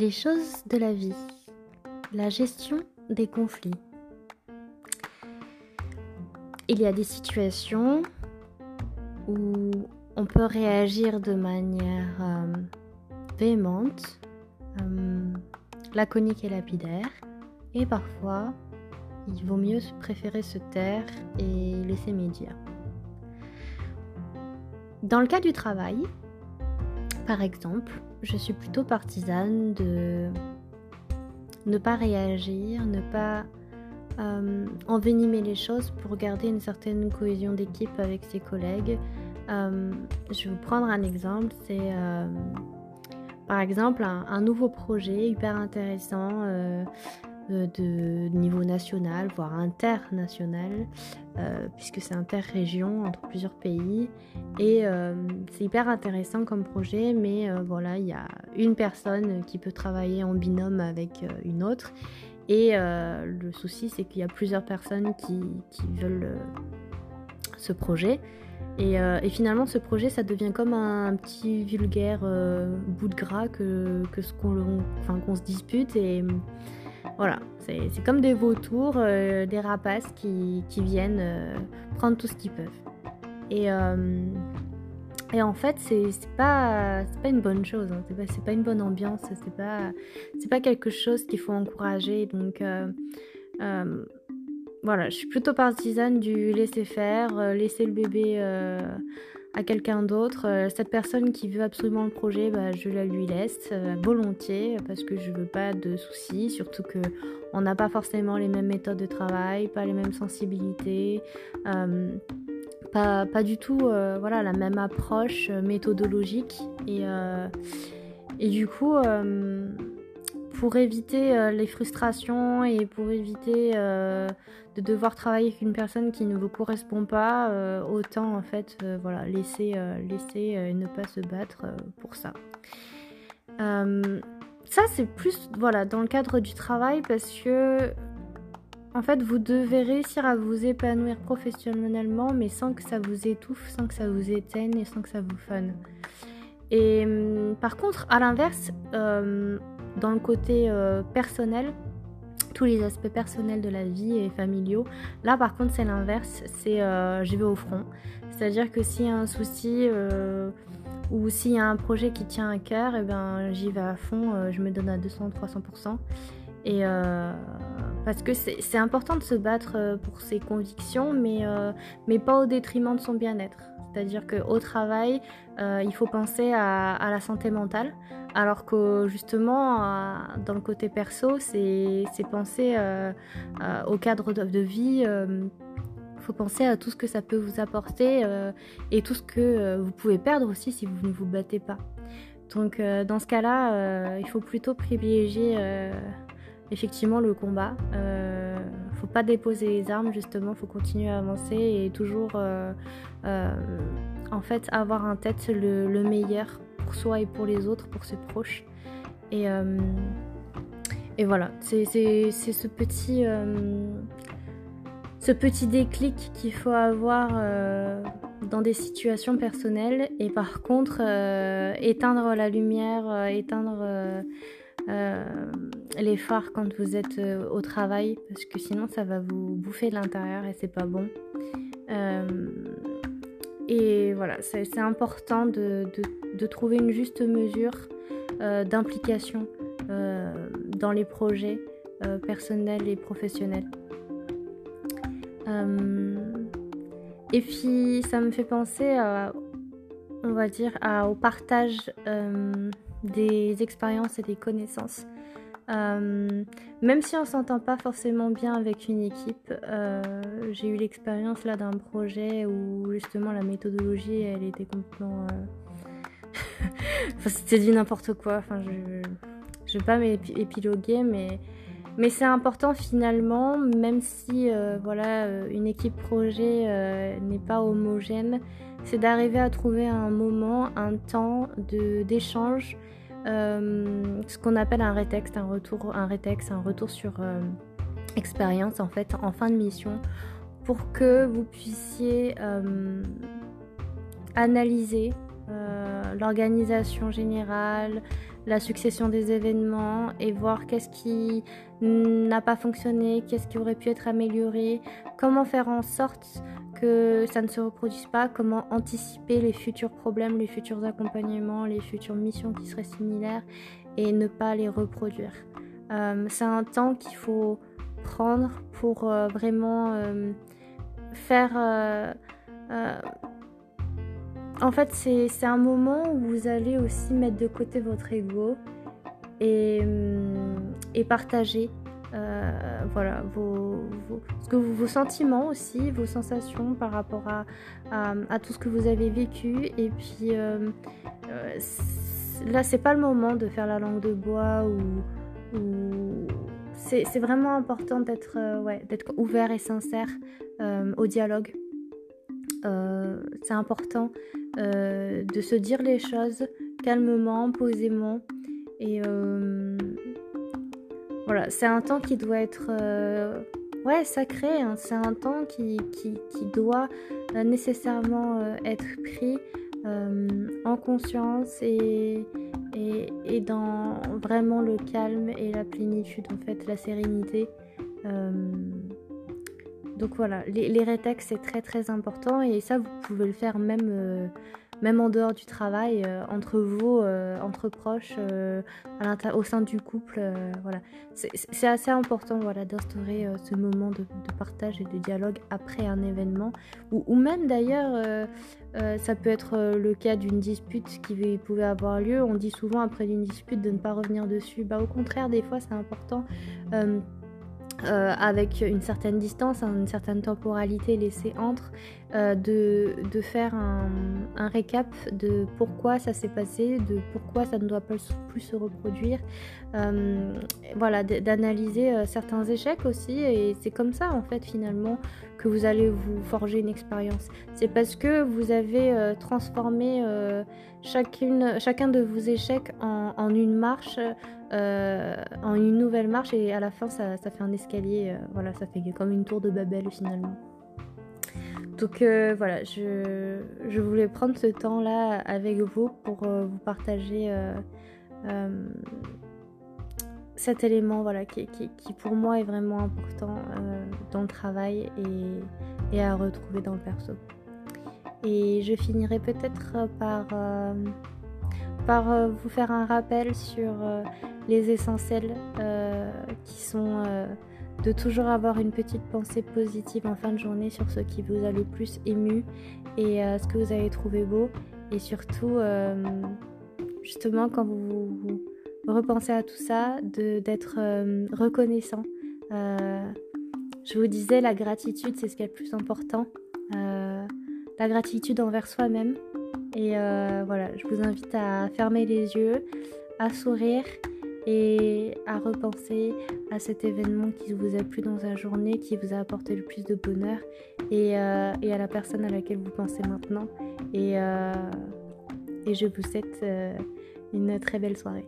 Les choses de la vie. La gestion des conflits. Il y a des situations où on peut réagir de manière euh, véhémente, euh, laconique et lapidaire, et parfois il vaut mieux préférer se taire et laisser médire. Dans le cas du travail, par exemple, je suis plutôt partisane de ne pas réagir, ne pas euh, envenimer les choses pour garder une certaine cohésion d'équipe avec ses collègues. Euh, je vais vous prendre un exemple, c'est euh, par exemple un, nouveau projet hyper intéressant de niveau national, voire international, euh, puisque c'est interrégion entre plusieurs pays. Et euh, c'est hyper intéressant comme projet, mais euh, voilà, il y a une personne qui peut travailler en binôme avec une autre. Et le souci, c'est qu'il y a plusieurs personnes qui, veulent ce projet. Et, finalement, ce projet, ça devient comme un, petit vulgaire bout de gras que, que ce qu'on se dispute. Et voilà, c'est comme des vautours, euh, des rapaces qui, viennent euh, prendre tout ce qu'ils peuvent. Et, euh, en fait, c'est pas, pas une bonne chose, hein. c'est pas, pas une bonne ambiance, c'est pas, pas quelque chose qu'il faut encourager. Donc voilà, je suis plutôt partisane du laisser faire, laisser le bébé à quelqu'un d'autre. Euh, cette personne qui veut absolument le projet, bah, je la lui laisse euh, volontiers parce que je veux pas de soucis, surtout que on n'a pas forcément les mêmes méthodes de travail, pas les mêmes sensibilités. Euh, pas, pas, du tout voilà, la même approche méthodologique et, et du coup pour éviter les frustrations et pour éviter de devoir travailler avec une personne qui ne vous correspond pas, euh, autant en fait euh, voilà, laisser, euh, laisser et ne pas se battre pour ça. ça c'est plus voilà, dans le cadre du travail parce que en fait vous devez réussir à vous épanouir professionnellement mais sans que ça vous étouffe, sans que ça vous éteigne et sans que ça vous fun. Et hum, par contre, à l'inverse, dans le côté personnel, tous les aspects personnels de la vie et familiaux. Là, par contre, c'est l'inverse. C'est euh, je vais au front. C'est-à-dire que s'il y a un souci euh, ou s'il y a un projet qui tient à cœur, eh ben, j'y vais à fond. Euh, je me donne à 200-300%. Et parce que c'est important de se battre pour ses convictions, mais, mais pas au détriment de son bien-être. C'est-à-dire qu'au travail, il faut penser à, la santé mentale, alors que justement, euh, dans le côté perso, c'est penser euh, euh, au cadre de, vie. Il faut penser à tout ce que ça peut vous apporter et tout ce que vous pouvez perdre aussi si vous ne vous battez pas. Donc dans ce cas-là, il faut plutôt privilégier effectivement le combat. Faut pas déposer les armes justement, faut continuer à avancer et toujours en fait avoir en tête le meilleur soi et pour les autres, pour ses proches. Et, euh, et voilà, c'est ce petit, euh, ce petit déclic qu'il faut avoir euh, dans des situations personnelles. Et par contre, éteindre la lumière, éteindre les phares quand vous êtes au travail, parce que sinon ça va vous bouffer de l'intérieur et c'est pas bon. Et voilà, c'est important de, trouver une juste mesure euh, d'implication euh, dans les projets euh, personnels et professionnels. et puis ça me fait penser, on va dire, au partage des expériences et des connaissances. Euh, même si on s'entend pas forcément bien avec une équipe, euh, j'ai eu l'expérience là d'un projet où justement la méthodologie elle était complètement. Euh, enfin, c'était dit n'importe quoi. Enfin, je, je vais pas m'épiloguer, mais mais c'est important finalement, même si voilà une équipe projet n'est pas homogène, c'est d'arriver à trouver un moment, un temps de d'échange ce qu'on appelle un rétexte, un retour, un rétexte, un retour sur euh, expérience en fait en fin de mission pour que vous puissiez euh, analyser l'organisation générale, la succession des événements et voir qu'est-ce qui n'a pas fonctionné, qu'est-ce qui aurait pu être amélioré, comment faire en sorte que ça ne se reproduise pas, comment anticiper les futurs problèmes, les futurs accompagnements, les futures missions qui seraient similaires et ne pas les reproduire? Euh, c'est un temps qu'il faut prendre pour euh, vraiment euh, faire... en fait, c'est un moment où vous allez aussi mettre de côté votre ego et, et partager voilà, vos, sentiments aussi, vos sensations par rapport à, tout ce que vous avez vécu. Et puis là, c'est pas le moment de faire la langue de bois ou, c'est vraiment important d'être euh, ouvert et sincère euh, au dialogue. Euh, c'est important de se dire les choses calmement, posément. Et voilà, c'est un temps qui doit être ouais, sacré. Hein. C'est un temps qui, qui, qui doit nécessairement être pris euh, en conscience et, et, dans vraiment le calme et la plénitude, en fait, la sérénité. Donc voilà, les, les rétex c'est très très important et ça vous pouvez le faire même euh, même en dehors du travail, euh, entre vous, euh, entre proches, au sein du couple. voilà. C'est assez important voilà, d'instaurer ce moment de, partage et de dialogue après un événement. Ou, même d'ailleurs, ça peut être le cas d'une dispute qui pouvait avoir lieu. On dit souvent après une dispute de ne pas revenir dessus. Bah, au contraire, des fois, c'est important. Euh, avec une certaine distance, une certaine temporalité laissée entre, euh, de, faire un, récap de pourquoi ça s'est passé, de pourquoi ça ne doit pas plus se reproduire, euh, voilà, d'analyser certains échecs aussi, et c'est comme ça en fait finalement que vous allez vous forger une expérience. C'est parce que vous avez transformé chacune, chacun de vos échecs en, une marche euh, en une nouvelle marche et à la fin ça, fait un escalier, euh, voilà, ça fait comme une tour de Babel finalement. Donc euh, voilà, je, voulais prendre ce temps-là avec vous pour vous partager cet élément voilà, qui, pour moi est vraiment important dans le travail et, et, à retrouver dans le perso. Et je finirai peut-être par, par vous faire un rappel sur les essentiels euh, qui sont euh, de toujours avoir une petite pensée positive en fin de journée sur ce qui vous a le plus ému et euh, ce que vous avez trouvé beau. Et surtout justement quand vous, repensez à tout ça d'être reconnaissant. Je vous disais la gratitude c'est ce qui est le plus important. La gratitude envers soi-même. Et voilà je vous invite à fermer les yeux à sourire et à repenser à cet événement qui vous a plu dans la journée, qui vous a apporté le plus de bonheur et, euh, à la personne à laquelle vous pensez maintenant. Et, euh, je vous souhaite euh, une très belle soirée.